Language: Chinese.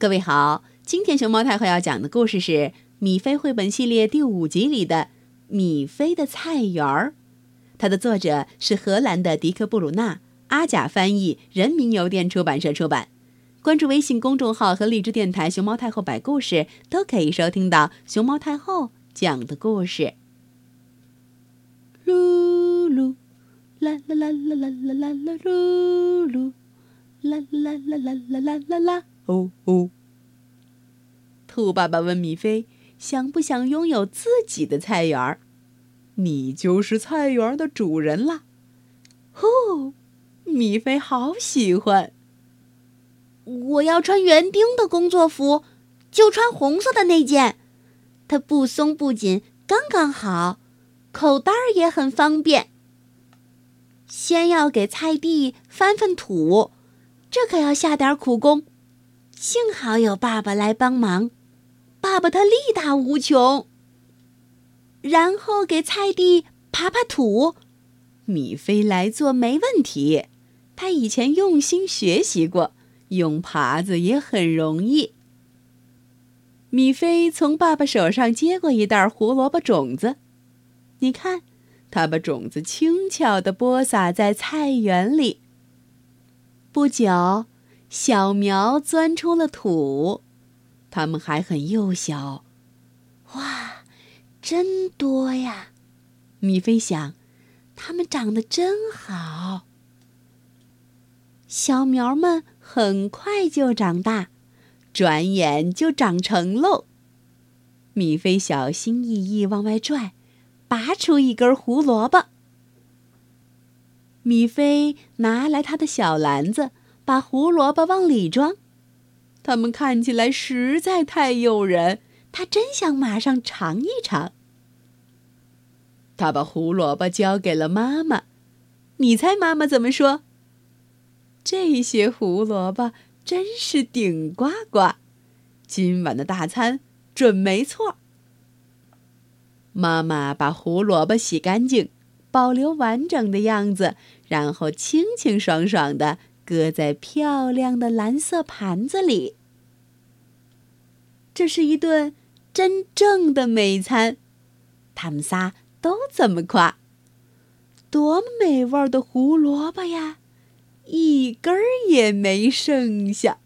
各位好，今天熊猫太后要讲的故事是《米菲绘本系列》第五集里的《米菲的菜园儿》，它的作者是荷兰的迪克·布鲁纳，阿甲翻译，人民邮电出版社出版。关注微信公众号和荔枝电台“熊猫太后摆故事”，都可以收听到熊猫太后讲的故事。噜噜，啦啦啦啦啦啦啦啦，噜噜，啦啦啦啦啦啦啦啦。哦哦，兔爸爸问米菲：“想不想拥有自己的菜园儿？你就是菜园的主人啦！”呼，米菲好喜欢。我要穿园丁的工作服，就穿红色的那件，它不松不紧，刚刚好，口袋儿也很方便。先要给菜地翻翻土，这可要下点苦功。幸好有爸爸来帮忙，爸爸他力大无穷。然后给菜地耙耙土，米菲来做没问题，他以前用心学习过，用耙子也很容易。米菲从爸爸手上接过一袋胡萝卜种子，你看，他把种子轻巧地播撒在菜园里。不久。小苗钻出了土，它们还很幼小。哇，真多呀！米菲想，它们长得真好。小苗们很快就长大，转眼就长成喽。米菲小心翼翼往外拽，拔出一根胡萝卜。米菲拿来他的小篮子。把胡萝卜往里装，它们看起来实在太诱人，他真想马上尝一尝。他把胡萝卜交给了妈妈，你猜妈妈怎么说？这些胡萝卜真是顶呱呱，今晚的大餐准没错。妈妈把胡萝卜洗干净，保留完整的样子，然后清清爽爽的。搁在漂亮的蓝色盘子里。这是一顿真正的美餐，他们仨都这么夸。多么美味的胡萝卜呀，一根儿也没剩下。